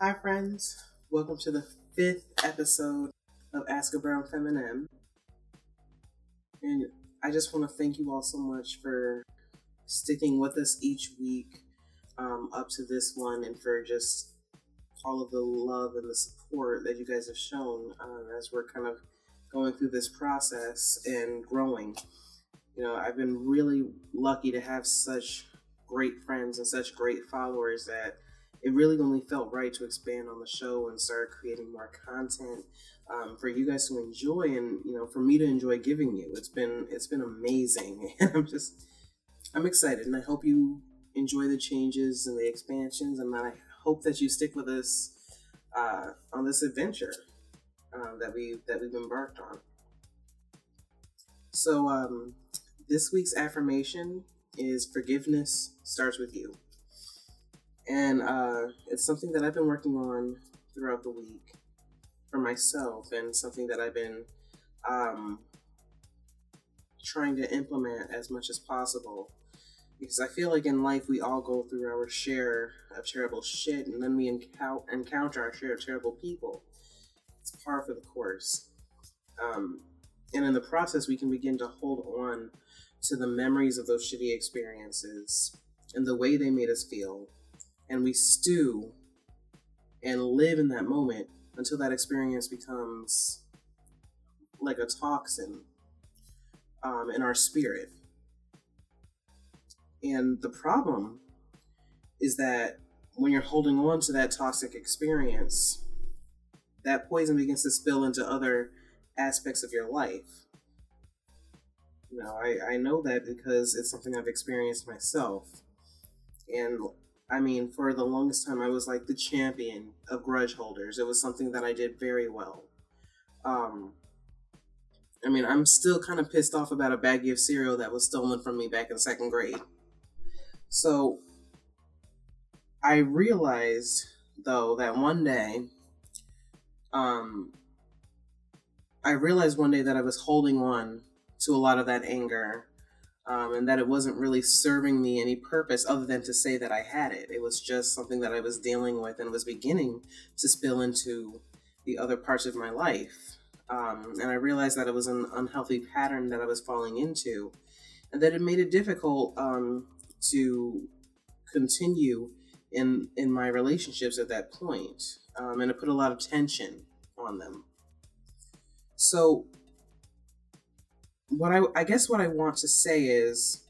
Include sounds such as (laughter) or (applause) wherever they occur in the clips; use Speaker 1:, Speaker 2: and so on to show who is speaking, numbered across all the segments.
Speaker 1: Hi, friends. Welcome to the fifth episode of Ask a Brown Feminem. And I just want to thank you all so much for sticking with us each week um, up to this one and for just all of the love and the support that you guys have shown uh, as we're kind of going through this process and growing. You know, I've been really lucky to have such great friends and such great followers that it really only felt right to expand on the show and start creating more content um, for you guys to enjoy and you know for me to enjoy giving you. It's been it's been amazing. (laughs) And i'm just i'm excited and i hope you enjoy the changes and the expansions and i hope that you stick with us uh, on this adventure uh, that we that we've embarked on. So um, this week's affirmation is forgiveness starts with you and uh, it's something that I've been working on throughout the week for myself, and something that I've been um, trying to implement as much as possible. Because I feel like in life we all go through our share of terrible shit, and then we encou- encounter our share of terrible people. It's par for the course. Um, and in the process, we can begin to hold on to the memories of those shitty experiences and the way they made us feel and we stew and live in that moment until that experience becomes like a toxin um, in our spirit. And the problem is that when you're holding on to that toxic experience, that poison begins to spill into other aspects of your life. You know, I, I know that because it's something I've experienced myself. And I mean, for the longest time, I was like the champion of grudge holders. It was something that I did very well. Um, I mean, I'm still kind of pissed off about a baggie of cereal that was stolen from me back in second grade. So, I realized, though, that one day, um, I realized one day that I was holding on to a lot of that anger um, and that it wasn't really serving me any purpose other than to say that I had it. It was just something that I was dealing with and was beginning to spill into the other parts of my life. Um, and I realized that it was an unhealthy pattern that I was falling into, and that it made it difficult um, to continue in in my relationships at that point, um, and it put a lot of tension on them. So what I, I guess what I want to say is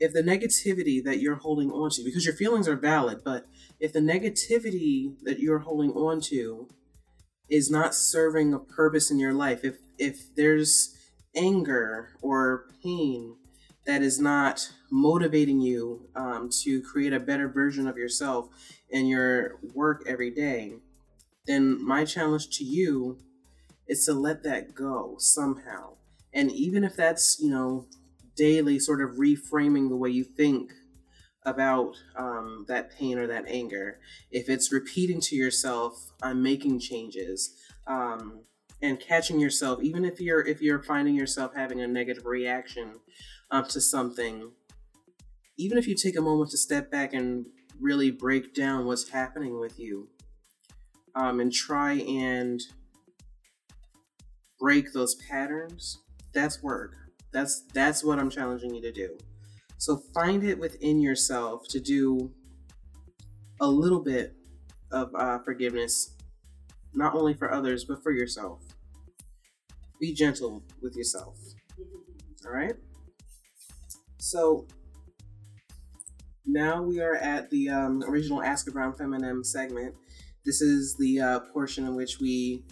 Speaker 1: if the negativity that you're holding on to, because your feelings are valid, but if the negativity that you're holding on to is not serving a purpose in your life, if if there's anger or pain that is not motivating you um, to create a better version of yourself in your work every day, then my challenge to you is to let that go somehow. And even if that's, you know, daily sort of reframing the way you think about um, that pain or that anger, if it's repeating to yourself, I'm making changes, um, and catching yourself, even if you're if you're finding yourself having a negative reaction um, to something, even if you take a moment to step back and really break down what's happening with you, um, and try and break those patterns, that's work. That's that's what I'm challenging you to do. So find it within yourself to do a little bit of uh, forgiveness, not only for others but for yourself. Be gentle with yourself. All right. So now we are at the um, original Ask a Brown Feminem segment. This is the uh, portion in which we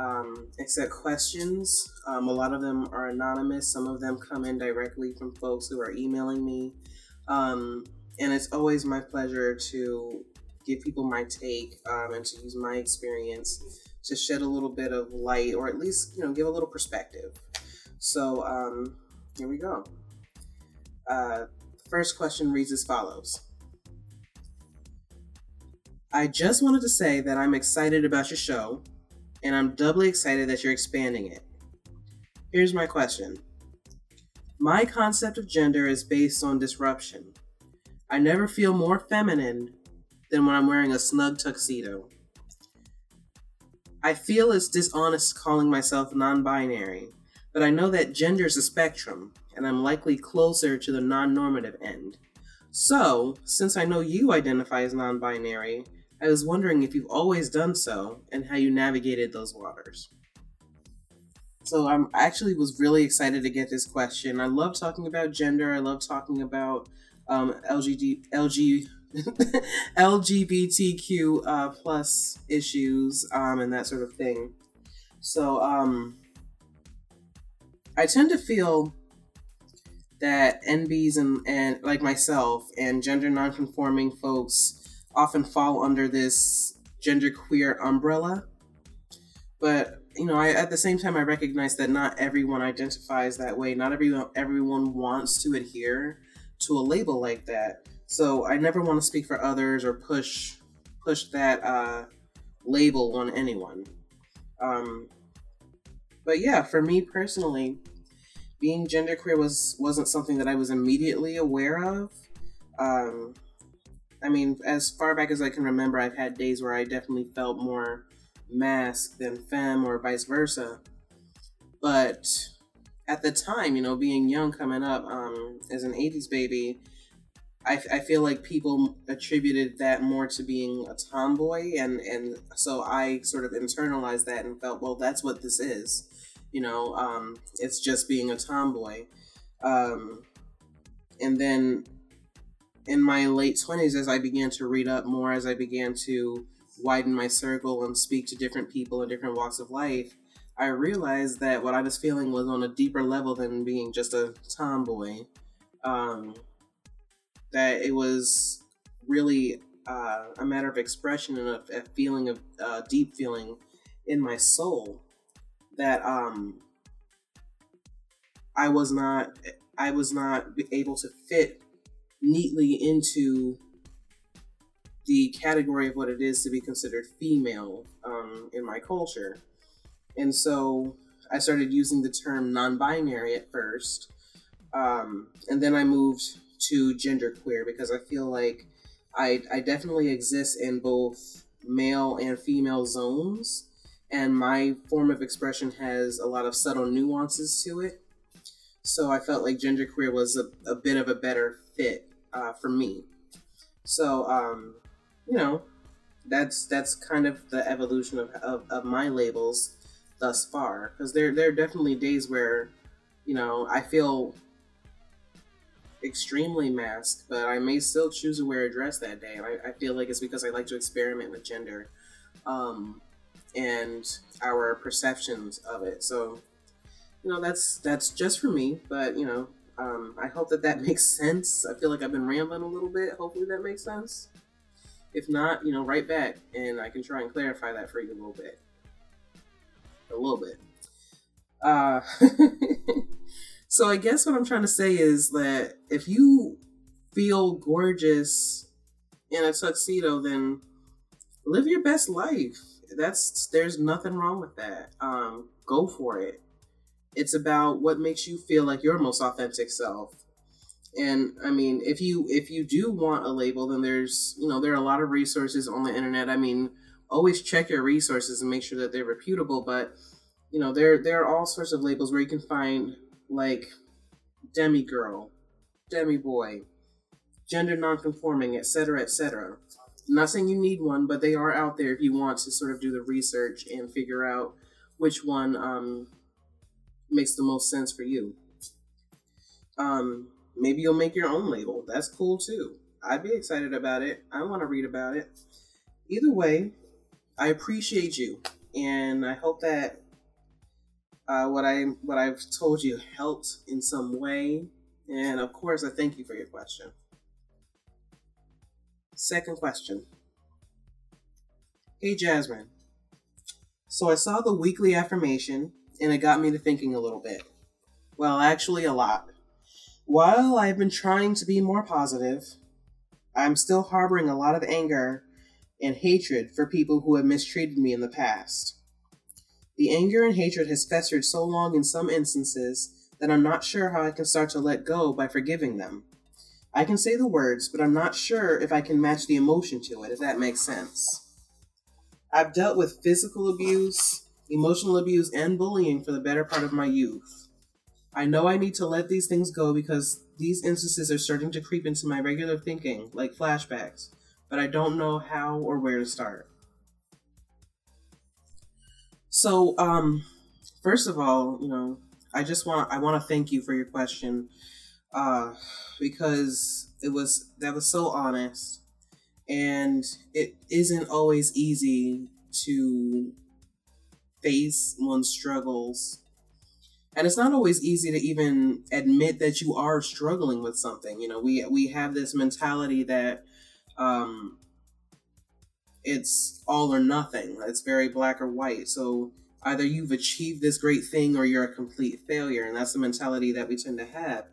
Speaker 1: um, accept questions. Um, a lot of them are anonymous. Some of them come in directly from folks who are emailing me. Um, and it's always my pleasure to give people my take um, and to use my experience to shed a little bit of light or at least, you know, give a little perspective. So um, here we go. Uh, first question reads as follows. I just wanted to say that I'm excited about your show and I'm doubly excited that you're expanding it. Here's my question My concept of gender is based on disruption. I never feel more feminine than when I'm wearing a snug tuxedo. I feel it's dishonest calling myself non binary, but I know that gender is a spectrum, and I'm likely closer to the non normative end. So, since I know you identify as non binary, I was wondering if you've always done so and how you navigated those waters. So I'm actually was really excited to get this question. I love talking about gender. I love talking about um, LGD, LG, LGBTQ (laughs) uh, plus issues um, and that sort of thing. So um, I tend to feel that NBs and, and like myself and gender nonconforming folks often fall under this gender queer umbrella. But you know, I, at the same time, I recognize that not everyone identifies that way. Not everyone everyone wants to adhere to a label like that. So I never want to speak for others or push push that uh, label on anyone. Um, but yeah, for me personally, being genderqueer was wasn't something that I was immediately aware of. Um, I mean, as far back as I can remember, I've had days where I definitely felt more masc than femme or vice versa. But at the time, you know, being young coming up um, as an 80s baby, I, I feel like people attributed that more to being a tomboy. And, and so I sort of internalized that and felt, well, that's what this is. You know, um, it's just being a tomboy. Um, and then in my late 20s, as I began to read up more, as I began to widen my circle and speak to different people in different walks of life, I realized that what I was feeling was on a deeper level than being just a tomboy. Um, that it was really uh, a matter of expression and a, a feeling of uh, deep feeling in my soul that um, I was not I was not able to fit neatly into the category of what it is to be considered female um, in my culture. And so I started using the term non binary at first. Um, and then I moved to genderqueer because I feel like I, I definitely exist in both male and female zones. And my form of expression has a lot of subtle nuances to it. So I felt like genderqueer was a, a bit of a better fit uh, for me. So, um, you know, that's that's kind of the evolution of, of, of my labels thus far. Because there there are definitely days where, you know, I feel extremely masc, but I may still choose to wear a dress that day. I, I feel like it's because I like to experiment with gender um, and our perceptions of it. So, you know, that's that's just for me. But you know, um, I hope that that (laughs) makes sense. I feel like I've been rambling a little bit. Hopefully that makes sense. If not, you know, write back and I can try and clarify that for you a little bit. A little bit. Uh, (laughs) so I guess what I'm trying to say is that if you feel gorgeous in a tuxedo, then live your best life. That's there's nothing wrong with that. Um, go for it. It's about what makes you feel like your most authentic self. And I mean, if you if you do want a label, then there's you know there are a lot of resources on the internet. I mean, always check your resources and make sure that they're reputable. But you know, there there are all sorts of labels where you can find like demi girl, demi boy, gender nonconforming, etc., etc. Not saying you need one, but they are out there if you want to sort of do the research and figure out which one um, makes the most sense for you. Um, maybe you'll make your own label. That's cool too. I'd be excited about it. I want to read about it. Either way, I appreciate you, and I hope that uh, what I what I've told you helped in some way. And of course, I thank you for your question. Second question. Hey Jasmine. So I saw the weekly affirmation and it got me to thinking a little bit. Well, actually, a lot. While I've been trying to be more positive, I'm still harboring a lot of anger and hatred for people who have mistreated me in the past. The anger and hatred has festered so long in some instances that I'm not sure how I can start to let go by forgiving them. I can say the words, but I'm not sure if I can match the emotion to it, if that makes sense. I've dealt with physical abuse, emotional abuse, and bullying for the better part of my youth. I know I need to let these things go because these instances are starting to creep into my regular thinking, like flashbacks, but I don't know how or where to start. So, um, first of all, you know, I just want I want to thank you for your question, uh, because it was that was so honest, and it isn't always easy to face one's struggles. And it's not always easy to even admit that you are struggling with something. You know we we have this mentality that um it's all or nothing. It's very black or white. So either you've achieved this great thing or you're a complete failure. And that's the mentality that we tend to have.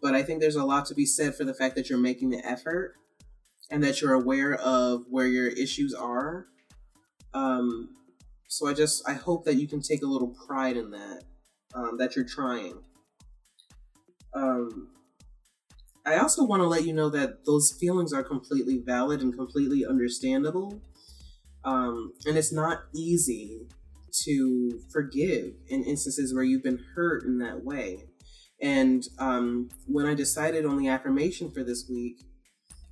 Speaker 1: But i think there's a lot to be said for the fact that you're making the effort and that you're aware of where your issues are. Um so i just i hope that you can take a little pride in that um, that you're trying. Um, I also want to let you know that those feelings are completely valid and completely understandable. Um, and it's not easy to forgive in instances where you've been hurt in that way. And um, when I decided on the affirmation for this week,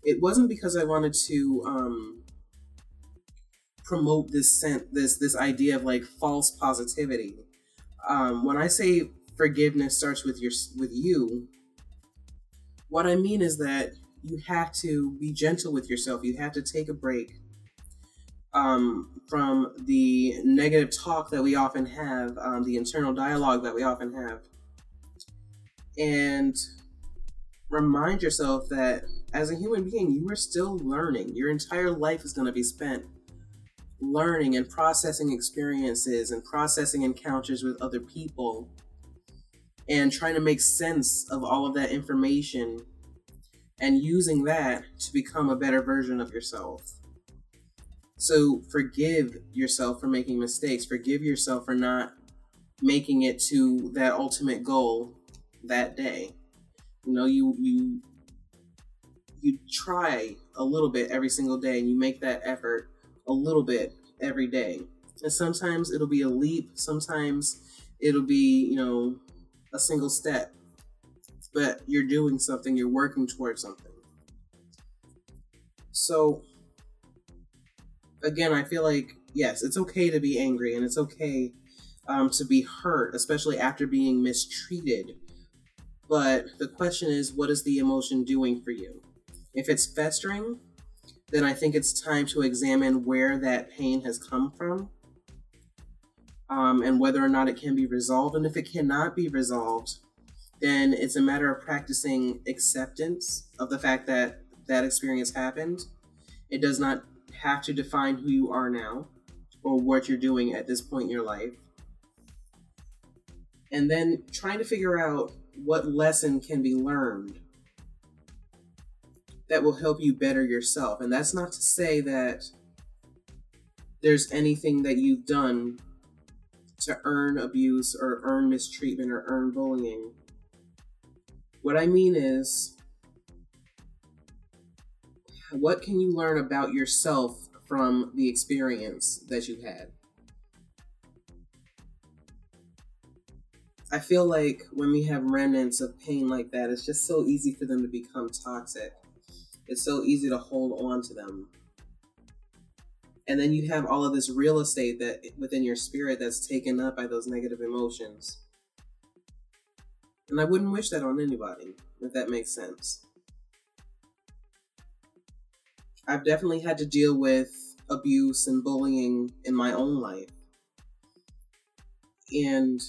Speaker 1: it wasn't because I wanted to um, promote this scent, this this idea of like false positivity um, when I say forgiveness starts with your with you, what I mean is that you have to be gentle with yourself. You have to take a break um, from the negative talk that we often have, um, the internal dialogue that we often have, and remind yourself that as a human being, you are still learning. Your entire life is going to be spent learning and processing experiences and processing encounters with other people and trying to make sense of all of that information and using that to become a better version of yourself. So forgive yourself for making mistakes. Forgive yourself for not making it to that ultimate goal that day. You know, you you you try a little bit every single day and you make that effort a little bit every day. And sometimes it'll be a leap, sometimes it'll be, you know, a single step. But you're doing something, you're working towards something. So, again, I feel like, yes, it's okay to be angry and it's okay um, to be hurt, especially after being mistreated. But the question is, what is the emotion doing for you? If it's festering, then I think it's time to examine where that pain has come from um, and whether or not it can be resolved. And if it cannot be resolved, then it's a matter of practicing acceptance of the fact that that experience happened. It does not have to define who you are now or what you're doing at this point in your life. And then trying to figure out what lesson can be learned that will help you better yourself. And that's not to say that there's anything that you've done to earn abuse or earn mistreatment or earn bullying. What I mean is, what can you learn about yourself from the experience that you had? I feel like when we have remnants of pain like that, it's just so easy for them to become toxic it's so easy to hold on to them. And then you have all of this real estate that within your spirit that's taken up by those negative emotions. And I wouldn't wish that on anybody, if that makes sense. I've definitely had to deal with abuse and bullying in my own life. And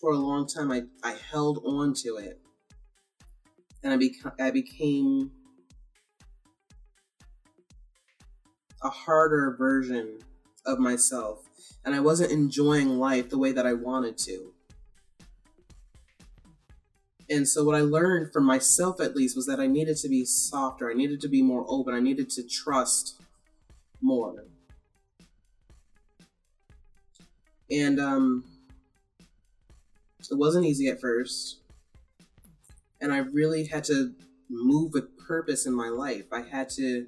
Speaker 1: for a long time, I, I held on to it. And I, beca- I became a harder version of myself and I wasn't enjoying life the way that I wanted to. And so, what I learned for myself at least was that I needed to be softer, I needed to be more open, I needed to trust more. And um, it wasn't easy at first. And I really had to move with purpose in my life. I had to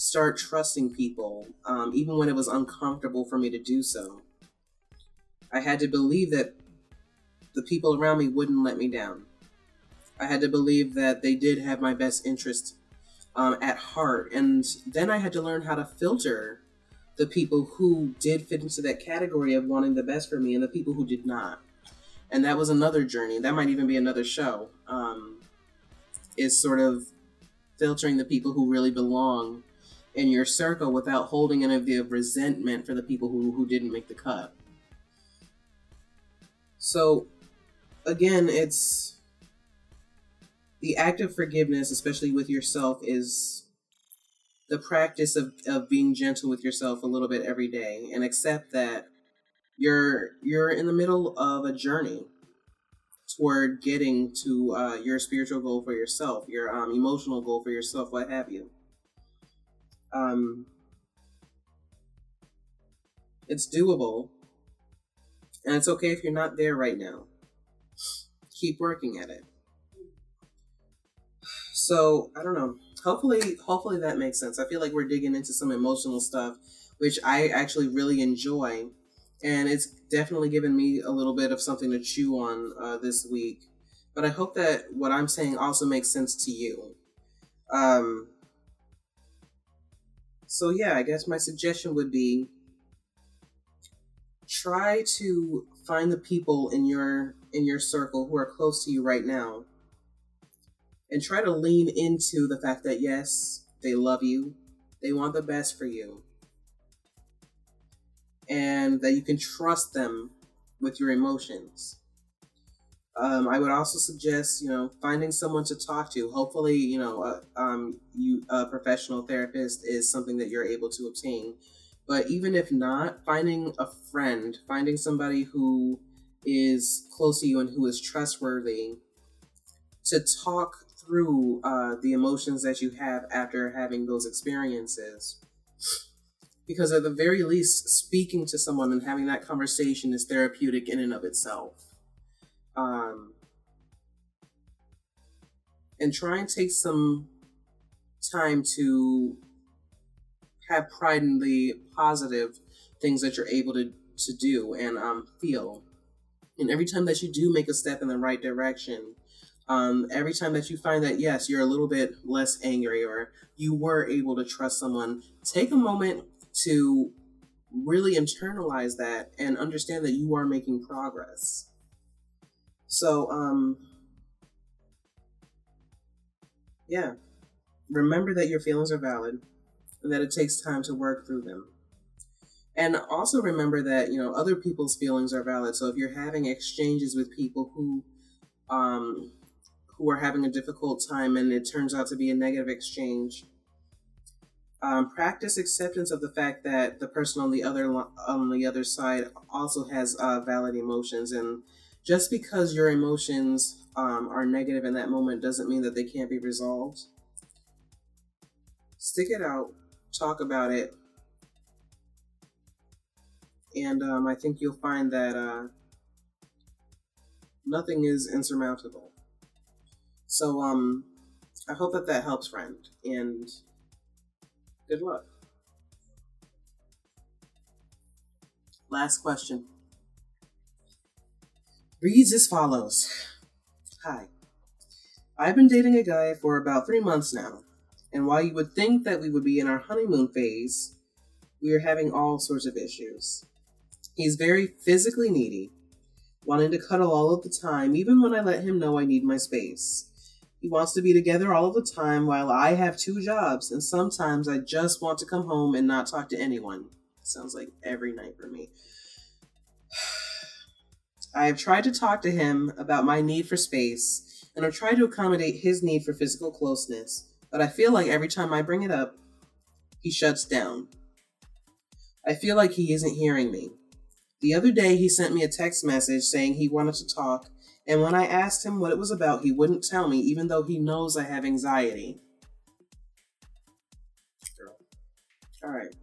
Speaker 1: start trusting people, um, even when it was uncomfortable for me to do so. I had to believe that the people around me wouldn't let me down. I had to believe that they did have my best interest um, at heart. And then I had to learn how to filter the people who did fit into that category of wanting the best for me and the people who did not. And that was another journey. That might even be another show. Um, is sort of filtering the people who really belong in your circle without holding any of the resentment for the people who, who didn't make the cut. So, again, it's the act of forgiveness, especially with yourself, is the practice of, of being gentle with yourself a little bit every day and accept that you're you're in the middle of a journey toward getting to uh, your spiritual goal for yourself, your um, emotional goal for yourself, what have you. Um, it's doable, and it's okay if you're not there right now. Keep working at it. So I don't know. Hopefully, hopefully that makes sense. I feel like we're digging into some emotional stuff, which I actually really enjoy, and it's definitely given me a little bit of something to chew on uh, this week. But I hope that what I'm saying also makes sense to you. Um. So yeah, I guess my suggestion would be try to find the people in your in your circle who are close to you right now and try to lean into the fact that yes, they love you, they want the best for you, and that you can trust them with your emotions. Um, I would also suggest, you know, finding someone to talk to. Hopefully, you know, uh, um, you a professional therapist is something that you're able to obtain. But even if not, finding a friend, finding somebody who is close to you and who is trustworthy to talk through uh, the emotions that you have after having those experiences. Because at the very least, speaking to someone and having that conversation is therapeutic in and of itself. Um, and try and take some time to have pride in the positive things that you're able to, to do and um, feel. And every time that you do make a step in the right direction, um, every time that you find that yes you're a little bit less angry or you were able to trust someone take a moment to really internalize that and understand that you are making progress so um yeah remember that your feelings are valid and that it takes time to work through them and also remember that you know other people's feelings are valid so if you're having exchanges with people who um who are having a difficult time and it turns out to be a negative exchange. Um, practice acceptance of the fact that the person on the other on the other side also has uh, valid emotions, and just because your emotions um, are negative in that moment doesn't mean that they can't be resolved. Stick it out, talk about it, and um, I think you'll find that uh, nothing is insurmountable. So, um, I hope that that helps, friend, and good luck. Last question. Reads as follows Hi. I've been dating a guy for about three months now, and while you would think that we would be in our honeymoon phase, we are having all sorts of issues. He's very physically needy, wanting to cuddle all of the time, even when I let him know I need my space. He wants to be together all of the time while I have two jobs, and sometimes I just want to come home and not talk to anyone. Sounds like every night for me. (sighs) I have tried to talk to him about my need for space, and I've tried to accommodate his need for physical closeness, but I feel like every time I bring it up, he shuts down. I feel like he isn't hearing me. The other day, he sent me a text message saying he wanted to talk and when I asked him what it was about, he wouldn't tell me, even though he knows I have anxiety. All right.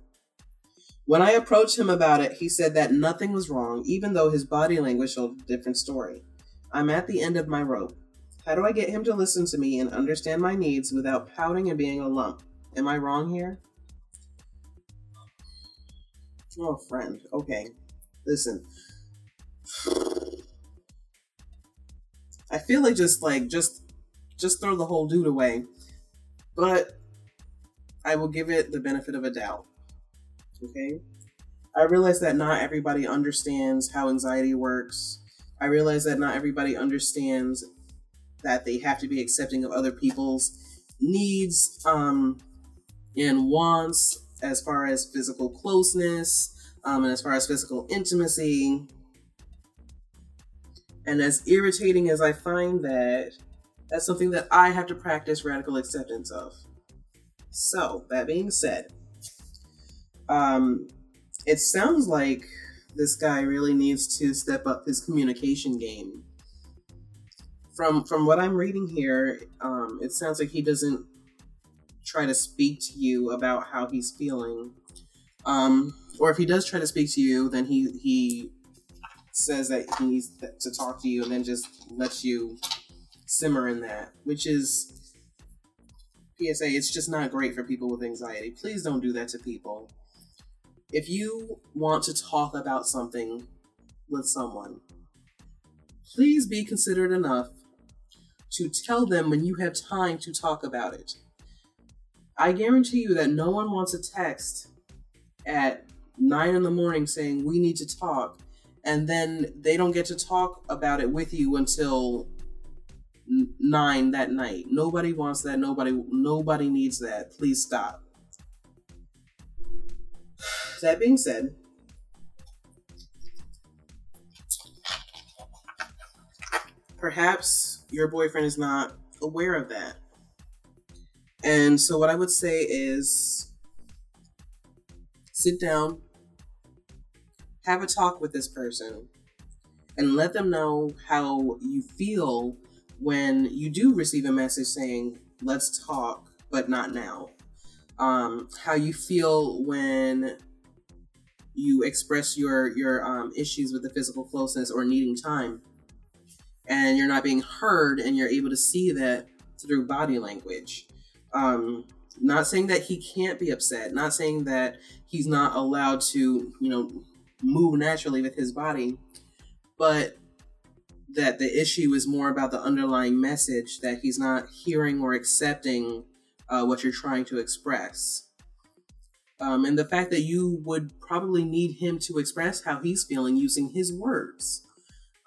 Speaker 1: When I approached him about it, he said that nothing was wrong, even though his body language showed a different story. I'm at the end of my rope. How do I get him to listen to me and understand my needs without pouting and being a lump? Am I wrong here? Oh, friend. Okay. Listen. I feel like just like just just throw the whole dude away. But I will give it the benefit of a doubt. Okay? I realize that not everybody understands how anxiety works. I realize that not everybody understands that they have to be accepting of other people's needs um, and wants as far as physical closeness um, and as far as physical intimacy. And as irritating as I find that, that's something that I have to practice radical acceptance of. So, that being said, um, it sounds like this guy really needs to step up his communication game. From from what I'm reading here, um, it sounds like he doesn't try to speak to you about how he's feeling. Um, or if he does try to speak to you, then he he says that he needs to talk to you and then just lets you simmer in that, which is PSA, it's just not great for people with anxiety. Please don't do that to people. If you want to talk about something with someone, please be considerate enough to tell them when you have time to talk about it. I guarantee you that no one wants a text at nine in the morning saying we need to talk, and then they don't get to talk about it with you until nine that night. Nobody wants that. Nobody nobody needs that. Please stop. That being said, perhaps your boyfriend is not aware of that. And so what I would say is sit down, have a talk with this person, and let them know how you feel when you do receive a message saying, let's talk, but not now. Um, how you feel when you express your your um, issues with the physical closeness or needing time and you're not being heard and you're able to see that through body language um, not saying that he can't be upset not saying that he's not allowed to you know move naturally with his body but that the issue is more about the underlying message that he's not hearing or accepting uh, what you're trying to express. Um, and the fact that you would probably need him to express how he's feeling using his words,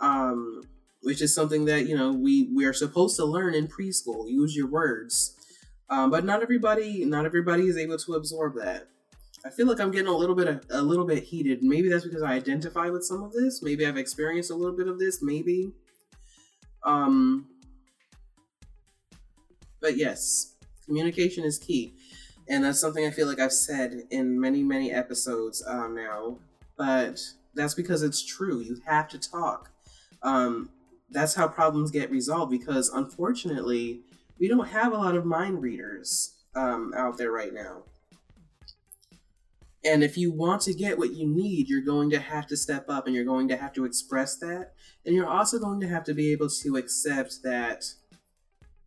Speaker 1: um, which is something that you know we we are supposed to learn in preschool. Use your words, um, but not everybody not everybody is able to absorb that. I feel like I'm getting a little bit of, a little bit heated. Maybe that's because I identify with some of this. Maybe I've experienced a little bit of this. Maybe. Um. But yes, communication is key, and that's something I feel like I've said in many many episodes um, now. But that's because it's true. You have to talk. Um, that's how problems get resolved. Because unfortunately, we don't have a lot of mind readers um, out there right now and if you want to get what you need, you're going to have to step up and you're going to have to express that. And you're also going to have to be able to accept that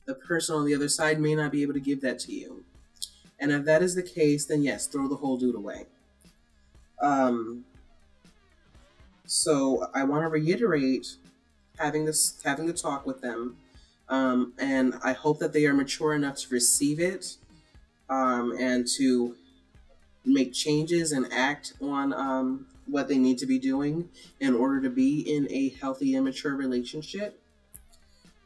Speaker 1: the person on the other side may not be able to give that to you. And if that is the case, then yes, throw the whole dude away. Um, so I want to reiterate having this having the talk with them, um, and I hope that they are mature enough to receive it um, and to make changes and act on um, what they need to be doing in order to be in a healthy and mature relationship.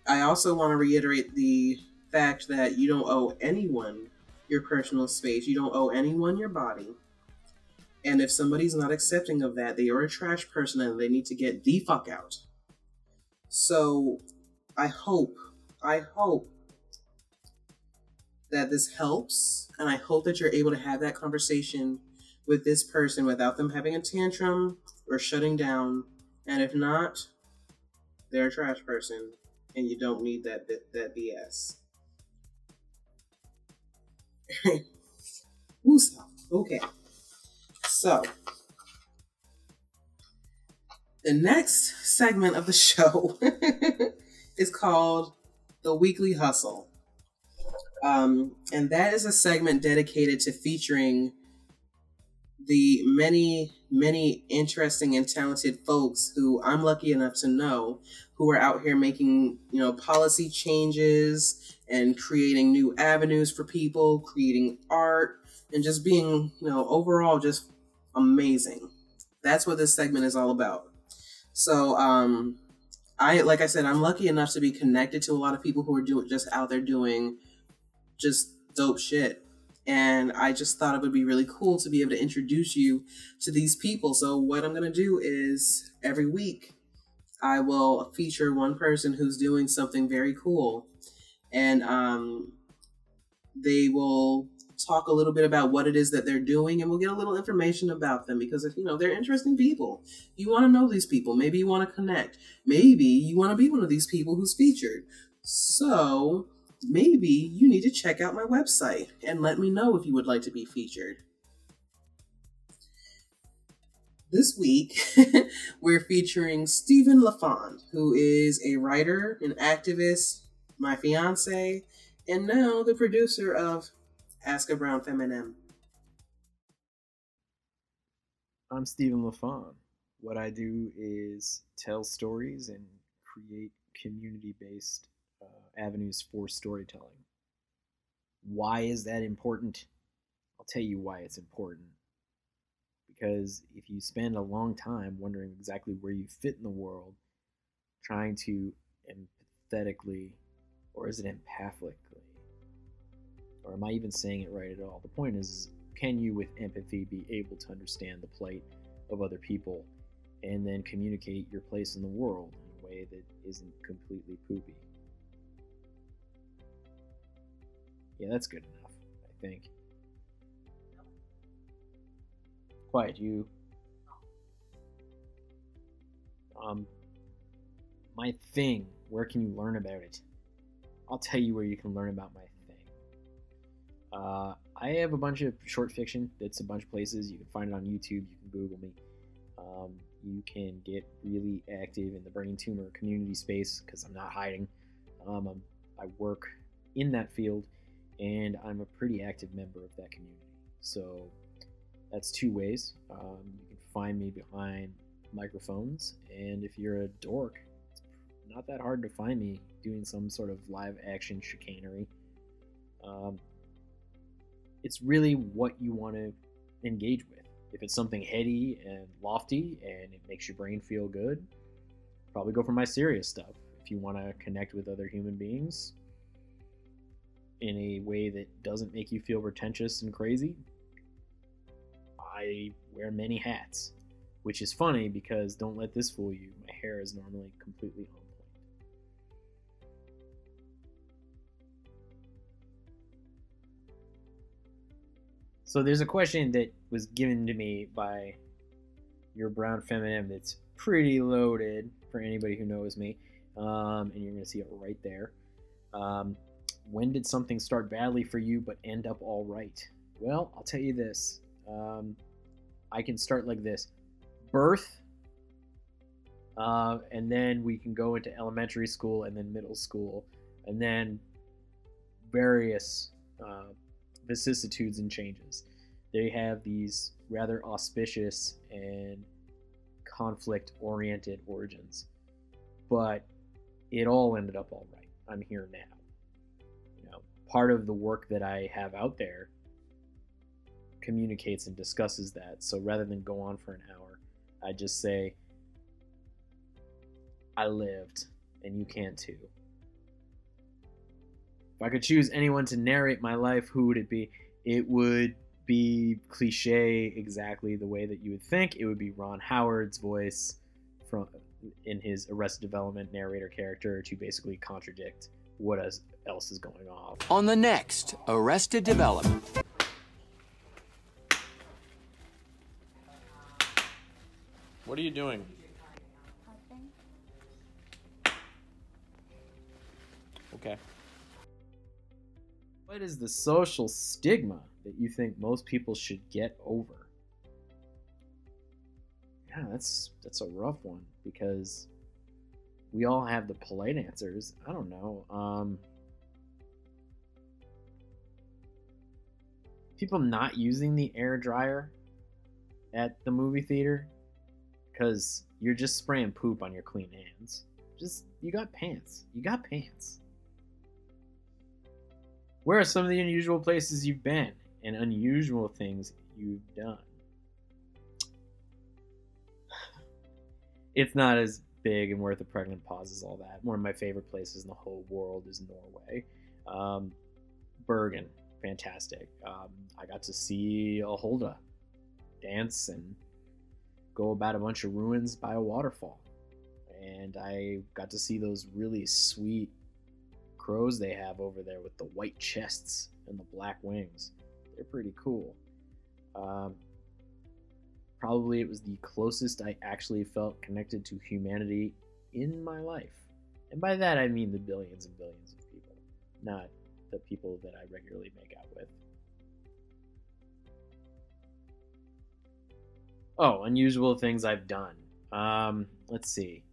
Speaker 1: I also want to reiterate the fact that you don't owe anyone your personal space, you don't owe anyone your body. And if somebody's not accepting of that, they are a trash person and they need to get the fuck out. So I hope, I hope that this helps. And I hope that you're able to have that conversation with this person without them having a tantrum or shutting down. And if not, they're a trash person and you don't need that that BS. Okay. So, the next segment of the show (laughs) is called The Weekly Hustle. Um, and that is a segment dedicated to featuring the many, many interesting and talented folks who I'm lucky enough to know who are out here making, you know, policy changes and creating new avenues for people, creating art, and just being, you know, overall just amazing. That's what this segment is all about. So, um, I like I said, I'm lucky enough to be connected to a lot of people who are doing just out there doing just dope shit. And I just thought it would be really cool to be able to introduce you to these people. So what I'm gonna do is every week I will feature one person who's doing something very cool. And um they will talk a little bit about what it is that they're doing and we'll get a little information about them because if you know they're interesting people. You want to know these people. Maybe you want to connect. Maybe you want to be one of these people who's featured. So maybe you need to check out my website and let me know if you would like to be featured this week (laughs) we're featuring Steven LaFond, who is a writer, an activist, my fiance, and now the producer of Ask a Brown Feminem.
Speaker 2: I'm Steven LaFond. What I do is tell stories and create community based uh, avenues for storytelling. Why is that important? I'll tell you why it's important. Because if you spend a long time wondering exactly where you fit in the world, trying to empathetically, or is it empathically? Or am I even saying it right at all? The point is, can you, with empathy, be able to understand the plight of other people and then communicate your place in the world in a way that isn't completely poopy? Yeah, that's good enough, I think. Quiet, you. Um, my thing, where can you learn about it? I'll tell you where you can learn about my thing. uh, I have a bunch of short fiction that's a bunch of places. You can find it on YouTube. You can Google me. Um, you can get really active in the brain tumor community space because I'm not hiding. Um, I'm, I work in that field and I'm a pretty active member of that community. So that's two ways. Um, you can find me behind microphones, and if you're a dork, it's not that hard to find me doing some sort of live action chicanery. Um, it's really what you want to engage with. If it's something heady and lofty and it makes your brain feel good, probably go for my serious stuff. If you want to connect with other human beings in a way that doesn't make you feel pretentious and crazy, I wear many hats, which is funny because don't let this fool you. My hair is normally completely on point. So there's a question that was given to me by your brown feminine that's pretty loaded for anybody who knows me, um, and you're to see it right there. Um, when did something start badly for you but end up all right? Well, I'll tell you this. Um, I can start like this: birth, uh, and then we can go into elementary school and then middle school, and then various uh, vicissitudes and changes. They have these rather auspicious and conflict oriented origins. But it all ended up all right. I'm here now. You know, part of the work that I have out there communicates and discusses that. So rather than go on for an hour, I just say, I lived and you can too. If I could choose anyone to narrate my life, who would it be? It would be cliche exactly the way that you would think. It would be Ron Howard's voice from in his Arrested Development narrator character to basically contradict what else is going on.
Speaker 3: On the next Arrested Development.
Speaker 2: What are you doing? Okay. What is the social stigma that you think most people should get over? Yeah, that's that's a rough one because we all have the polite answers. I don't know. Um, people not using the air dryer at the movie theater because you're just spraying poop on your clean hands. Just you got pants. You got pants. Where are some of the unusual places you've been and unusual things you've done? It's not as big and worth a pregnant pause as all that. One of my favorite places in the whole world is Norway. Um, Bergen, fantastic. Um, I got to see a Huldra dance and go about a bunch of ruins by a waterfall. And I got to see those really sweet crows they have over there with the white chests and the black wings. They're pretty cool. Um, probably it was the closest I actually felt connected to humanity in my life. And by that I mean the billions and billions of people, not the people that I regularly make out with. Oh, unusual things I've done. Um, let's see.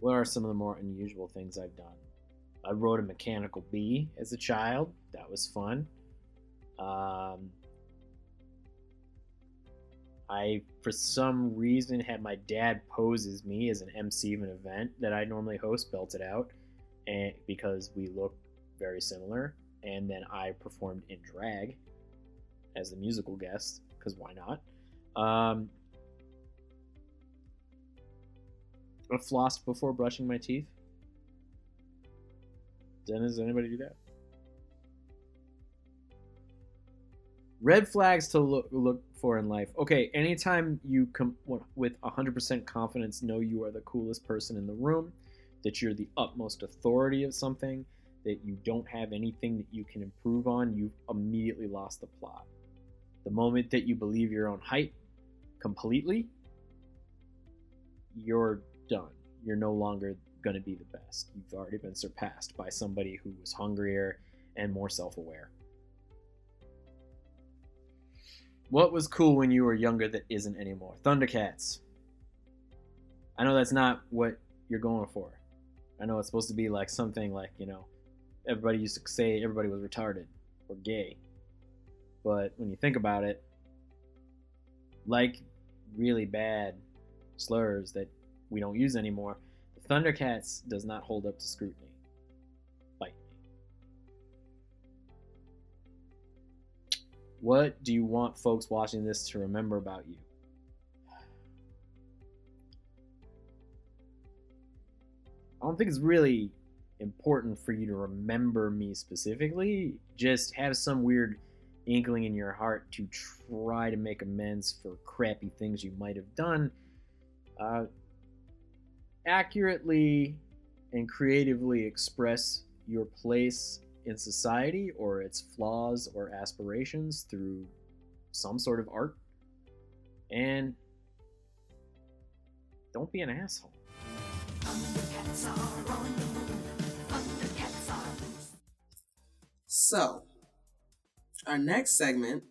Speaker 2: What are some of the more unusual things I've done? I rode a mechanical bee as a child. That was fun. Um, I, for some reason, had my dad pose as me as an MC of an event that I normally host, belted out, and because we look very similar. And then I performed in drag as the musical guest, because why not? Um, I flossed before brushing my teeth. Does anybody do that? Red flags to look look for in life. Okay, anytime you come with 100% confidence know you are the coolest person in the room, that you're the utmost authority of something, that you don't have anything that you can improve on, you've immediately lost the plot. The moment that you believe your own hype completely, you're done. You're no longer going to be the best. You've already been surpassed by somebody who was hungrier and more self aware. What was cool when you were younger that isn't anymore? Thundercats. I know that's not what you're going for. I know it's supposed to be like something like, you know, everybody used to say everybody was retarded or gay. But when you think about it, like really bad slurs that we don't use anymore, the Thundercats does not hold up to scrutiny. What do you want folks watching this to remember about you? I don't think it's really important for you to remember me specifically. Just have some weird inkling in your heart to try to make amends for crappy things you might have done. Uh, accurately and creatively express your place in society or its flaws or aspirations through some sort of art. And don't be an asshole.
Speaker 1: So, our next segment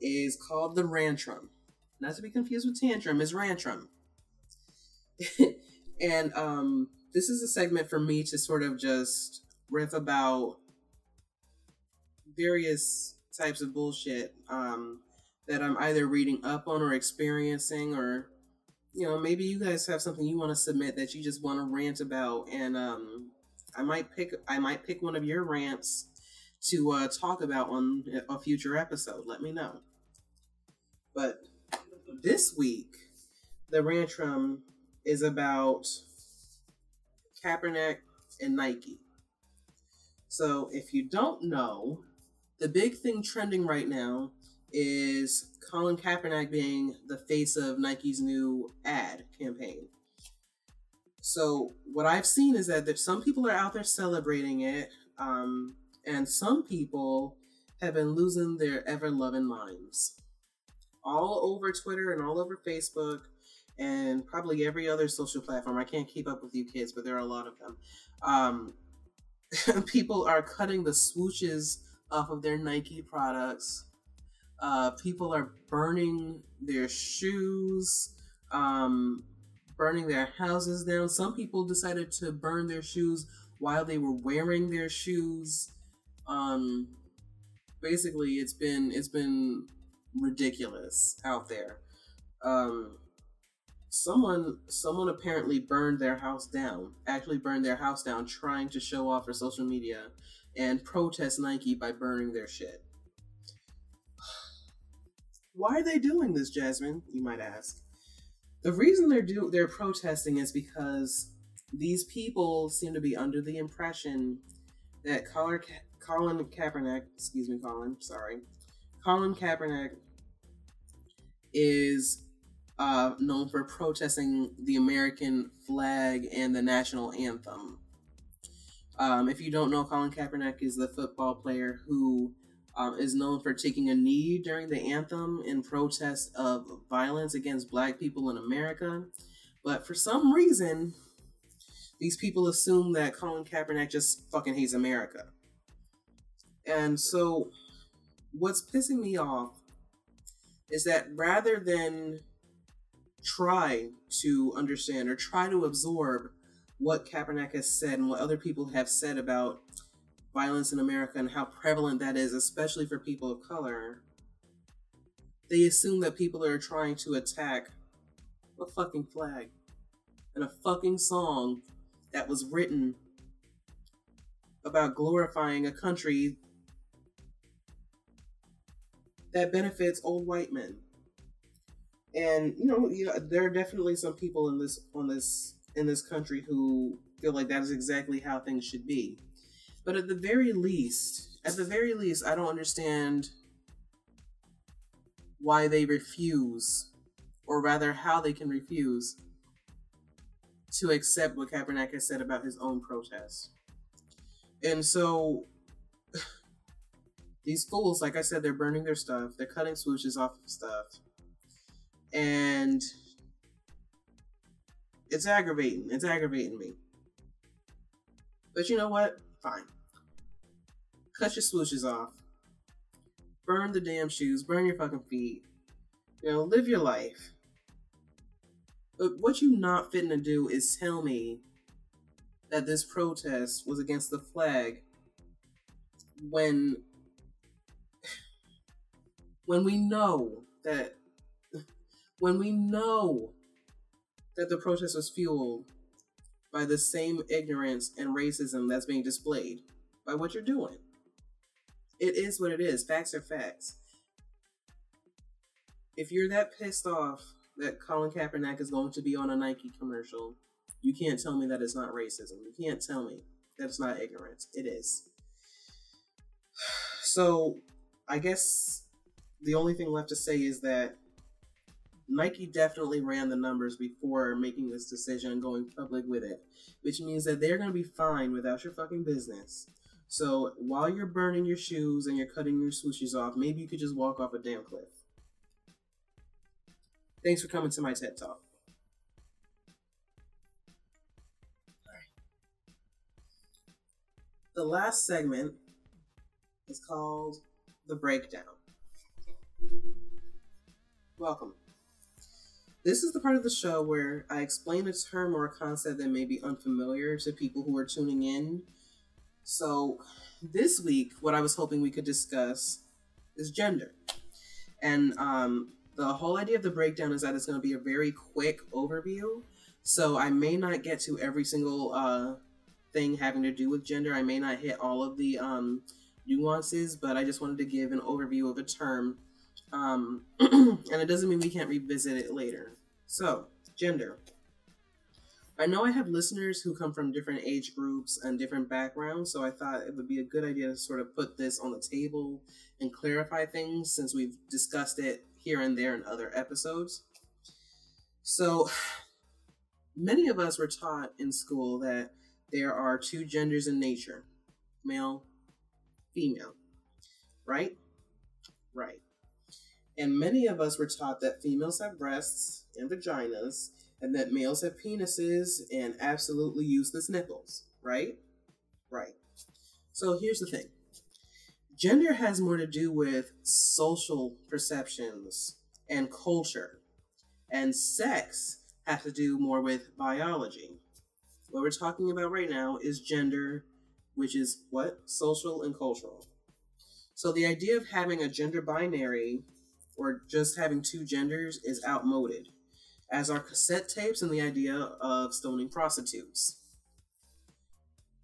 Speaker 1: is called the Rantrum. Not to be confused with Tantrum, is Rantrum. (laughs) and um, this is a segment for me to sort of just riff about various types of bullshit um, that I'm either reading up on or experiencing, or you know, maybe you guys have something you want to submit that you just want to rant about, and um, I might pick I might pick one of your rants to uh, talk about on a future episode. Let me know. But this week, the rantrum is about Kaepernick and Nike. So if you don't know, the big thing trending right now is Colin Kaepernick being the face of Nike's new ad campaign. So what I've seen is that some people are out there celebrating it, um, and some people have been losing their ever loving minds. All over Twitter and all over Facebook and probably every other social platform. I can't keep up with you kids, but there are a lot of them. Um, (laughs) people are cutting the swooshes off of their Nike products. Uh, people are burning their shoes. Um, burning their houses down. Some people decided to burn their shoes while they were wearing their shoes. Um, basically, it's been it's been ridiculous out there. Um, someone someone apparently burned their house down. Actually, burned their house down, trying to show off for social media and protest Nike by burning their shit. (sighs) Why are they doing this, Jasmine? You might ask. The reason they're do they're protesting is because these people seem to be under the impression that Colin, Colin Kaepernick, excuse me, Colin, sorry, Colin Kaepernick is uh, known for protesting the American flag and the national anthem. Um, if you don't know, Colin Kaepernick is the football player who um, is known for taking a knee during the anthem in protest of violence against black people in America. But for some reason, these people assume that Colin Kaepernick just fucking hates America. And so, what's pissing me off is that rather than try to understand or try to absorb what Kaepernick has said and what other people have said about violence in America and how prevalent that is, especially for people of color, they assume that people are trying to attack a fucking flag and a fucking song that was written about glorifying a country that benefits old white men. And you know, you know, there are definitely some people in this on this in this country who feel like that is exactly how things should be. But at the very least, at the very least, I don't understand why they refuse, or rather, how they can refuse to accept what Kaepernick has said about his own protest. And so, (sighs) these fools, like I said, they're burning their stuff, they're cutting swooshes off of stuff, and it's aggravating. It's aggravating me. But you know what? Fine. Cut your swooshes off. Burn the damn shoes. Burn your fucking feet. You know, live your life. But what you're not fitting to do is tell me that this protest was against the flag when (sighs) when we know that when we know that the protest was fueled by the same ignorance and racism that's being displayed by what you're doing. It is what it is. Facts are facts. If you're that pissed off that Colin Kaepernick is going to be on a Nike commercial, you can't tell me that it's not racism. You can't tell me that it's not ignorance. It is. (sighs) So, I guess the only thing left to say is that Nike definitely ran the numbers before making this decision and going public with it, which means that they're going to be fine without your fucking business. So while you're burning your shoes and you're cutting your swooshes off, maybe you could just walk off a damn cliff. Thanks for coming to my TED Talk. The last segment is called The Breakdown. Welcome. This is the part of the show where I explain a term or a concept that may be unfamiliar to people who are tuning in. So, this week, what I was hoping we could discuss is gender. And um, the whole idea of the breakdown is that it's going to be a very quick overview. So, I may not get to every single uh, thing having to do with gender. I may not hit all of the um, nuances, but I just wanted to give an overview of a term um, (clears throat) and it doesn't mean we can't revisit it later. So, gender. I know I have listeners who come from different age groups and different backgrounds, so I thought it would be a good idea to sort of put this on the table and clarify things since we've discussed it here and there in other episodes. So, many of us were taught in school that there are two genders in nature male, female, right? Right. And many of us were taught that females have breasts and vaginas, and that males have penises and absolutely useless nipples, right? Right. So here's the thing gender has more to do with social perceptions and culture, and sex has to do more with biology. What we're talking about right now is gender, which is what? Social and cultural. So the idea of having a gender binary or just having two genders is outmoded, as are cassette tapes and the idea of stoning prostitutes.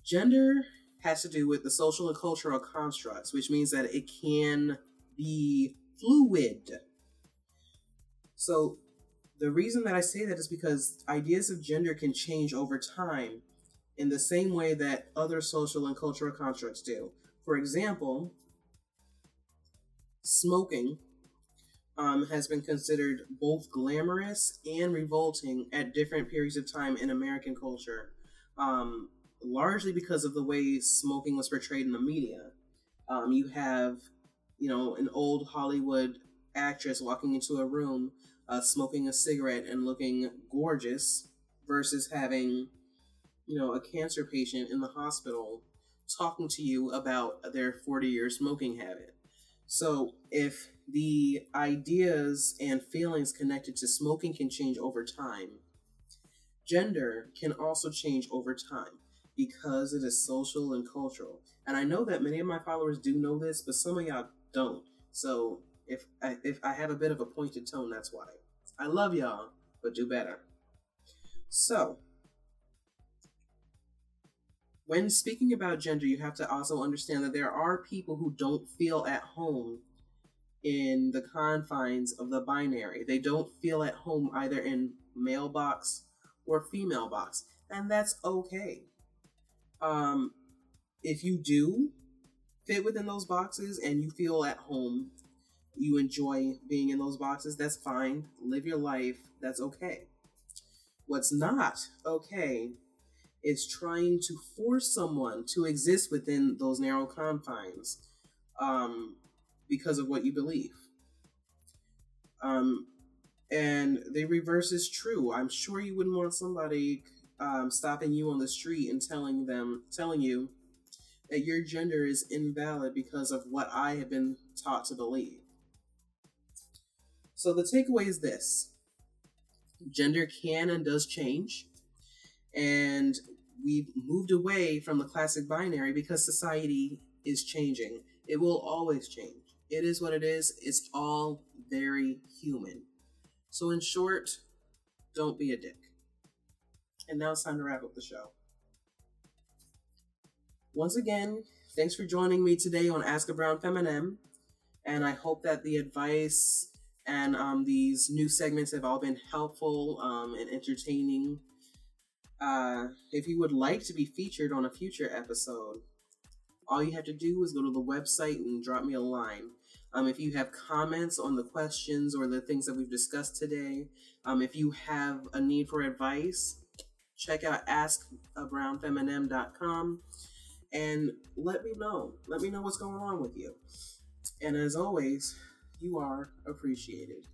Speaker 1: Gender has to do with the social and cultural constructs, which means that it can be fluid. So, the reason that I say that is because ideas of gender can change over time in the same way that other social and cultural constructs do. For example, smoking um, has been considered both glamorous and revolting at different periods of time in American culture, um, largely because of the way smoking was portrayed in the media. Um, you have, you know, an old Hollywood actress walking into a room, uh, smoking a cigarette and looking gorgeous, versus having, you know, a cancer patient in the hospital talking to you about their 40 year smoking habit. So if the ideas and feelings connected to smoking can change over time. Gender can also change over time because it is social and cultural. And I know that many of my followers do know this, but some of y'all don't. So if I, if I have a bit of a pointed tone, that's why. I love y'all, but do better. So, when speaking about gender, you have to also understand that there are people who don't feel at home in the confines of the binary. They don't feel at home either in male box or female box, and that's okay. Um, if you do fit within those boxes and you feel at home, you enjoy being in those boxes, that's fine. Live your life, that's okay. What's not okay is trying to force someone to exist within those narrow confines. Um, because of what you believe. Um, and the reverse is true. I'm sure you wouldn't want somebody um, stopping you on the street and telling them, telling you that your gender is invalid because of what I have been taught to believe. So the takeaway is this gender can and does change. And we've moved away from the classic binary because society is changing. It will always change. It is what it is. It's all very human. So, in short, don't be a dick. And now it's time to wrap up the show. Once again, thanks for joining me today on Ask a Brown Feminem. And I hope that the advice and um, these new segments have all been helpful um, and entertaining. Uh, if you would like to be featured on a future episode, all you have to do is go to the website and drop me a line. Um, if you have comments on the questions or the things that we've discussed today, um, if you have a need for advice, check out askabrownfeminem.com and let me know. Let me know what's going on with you. And as always, you are appreciated.